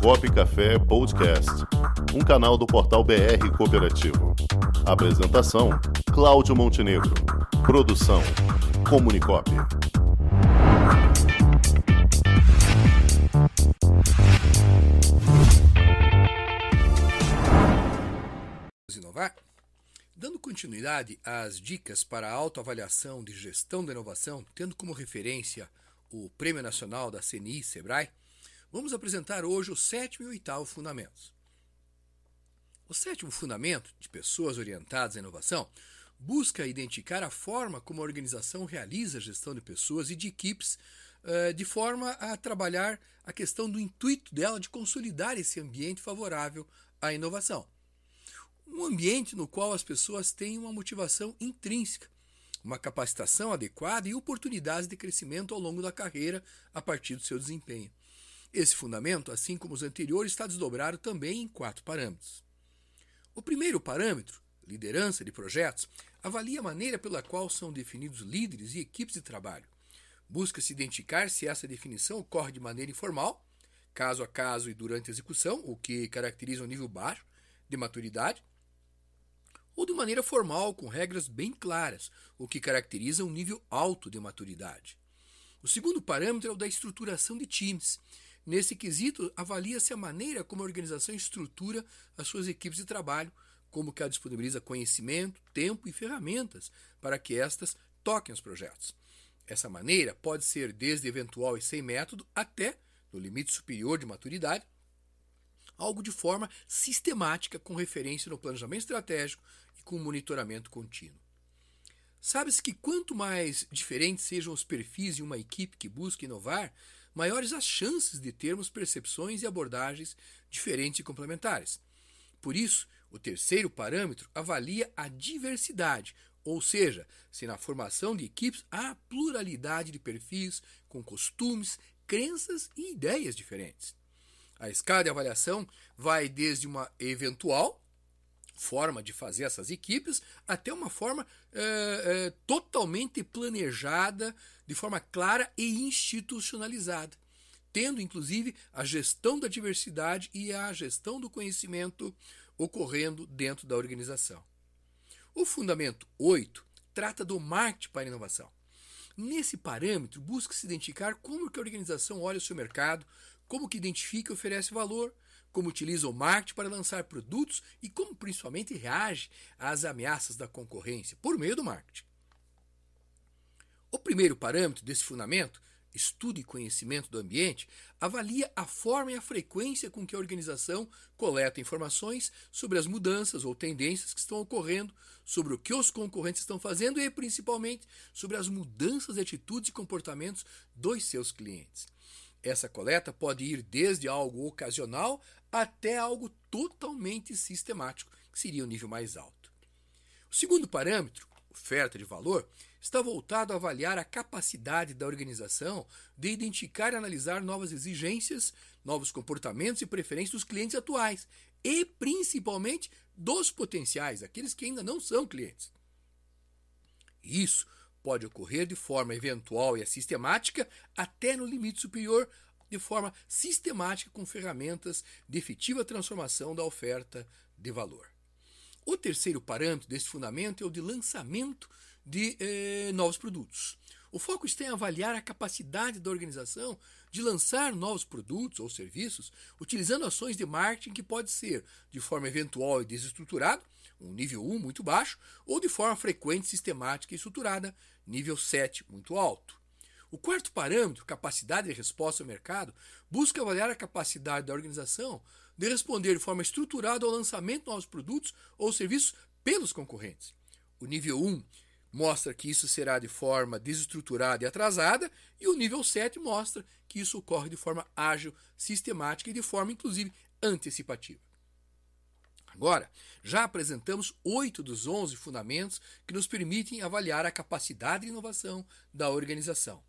Comunicop Café Podcast, um canal do portal BR Cooperativo. Apresentação: Cláudio Montenegro. Produção: Comunicop. Inovar? Dando continuidade às dicas para a autoavaliação de gestão da inovação, tendo como referência o Prêmio Nacional da CNI Sebrae, vamos apresentar hoje o sétimo e oitavo fundamentos. O sétimo fundamento, de pessoas orientadas à inovação, busca identificar a forma como a organização realiza a gestão de pessoas e de equipes, eh, de forma a trabalhar a questão do intuito dela de consolidar esse ambiente favorável à inovação. Um ambiente no qual as pessoas têm uma motivação intrínseca, uma capacitação adequada e oportunidades de crescimento ao longo da carreira a partir do seu desempenho. Esse fundamento, assim como os anteriores, está desdobrado também em quatro parâmetros. O primeiro parâmetro, liderança de projetos, avalia a maneira pela qual são definidos líderes e equipes de trabalho. Busca-se identificar se essa definição ocorre de maneira informal, caso a caso e durante a execução, o que caracteriza um nível baixo de maturidade, ou de maneira formal, com regras bem claras, o que caracteriza um nível alto de maturidade. O segundo parâmetro é o da estruturação de times. Nesse quesito, avalia-se a maneira como a organização estrutura as suas equipes de trabalho, como que ela disponibiliza conhecimento, tempo e ferramentas para que estas toquem os projetos. Essa maneira pode ser desde eventual e sem método até, no limite superior de maturidade, algo de forma sistemática com referência no planejamento estratégico e com monitoramento contínuo. Sabe-se que quanto mais diferentes sejam os perfis de uma equipe que busca inovar, maiores as chances de termos percepções e abordagens diferentes e complementares. Por isso, o terceiro parâmetro avalia a diversidade, ou seja, se na formação de equipes há pluralidade de perfis com costumes, crenças e ideias diferentes. A escala de avaliação vai desde uma eventual forma de fazer essas equipes até uma forma é, é, totalmente planejada, de forma clara e institucionalizada, tendo inclusive a gestão da diversidade e a gestão do conhecimento ocorrendo dentro da organização. O fundamento 8 trata do marketing para inovação. Nesse parâmetro, busca-se identificar como que a organização olha o seu mercado, como que identifica e oferece valor, como utiliza o marketing para lançar produtos e como principalmente reage às ameaças da concorrência por meio do marketing. O primeiro parâmetro desse fundamento, estudo e conhecimento do ambiente, avalia a forma e a frequência com que a organização coleta informações sobre as mudanças ou tendências que estão ocorrendo, sobre o que os concorrentes estão fazendo e principalmente sobre as mudanças de atitudes e comportamentos dos seus clientes. Essa coleta pode ir desde algo ocasional até algo totalmente sistemático, que seria o nível mais alto. O segundo parâmetro, oferta de valor, está voltado a avaliar a capacidade da organização de identificar e analisar novas exigências, novos comportamentos e preferências dos clientes atuais e principalmente dos potenciais, aqueles que ainda não são clientes. Isso pode ocorrer de forma eventual e sistemática, até no limite superior, de forma sistemática com ferramentas de efetiva transformação da oferta de valor. O terceiro parâmetro desse fundamento é o de lançamento de eh, novos produtos. O foco está em avaliar a capacidade da organização de lançar novos produtos ou serviços utilizando ações de marketing que pode ser de forma eventual e desestruturada, um nível 1 muito baixo, ou de forma frequente, sistemática e estruturada, nível 7 muito alto. O quarto parâmetro, capacidade de resposta ao mercado, busca avaliar a capacidade da organização de responder de forma estruturada ao lançamento de novos produtos ou serviços pelos concorrentes. O nível 1 mostra que isso será de forma desestruturada e atrasada, e o nível 7 mostra que isso ocorre de forma ágil, sistemática e de forma, inclusive, antecipativa. Agora, já apresentamos oito dos onze fundamentos que nos permitem avaliar a capacidade de inovação da organização.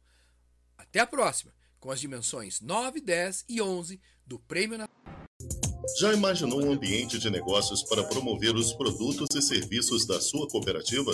Até a próxima, com as dimensões 9, 10 e 11 do Prêmio Nacional. Já imaginou um ambiente de negócios para promover os produtos e serviços da sua cooperativa?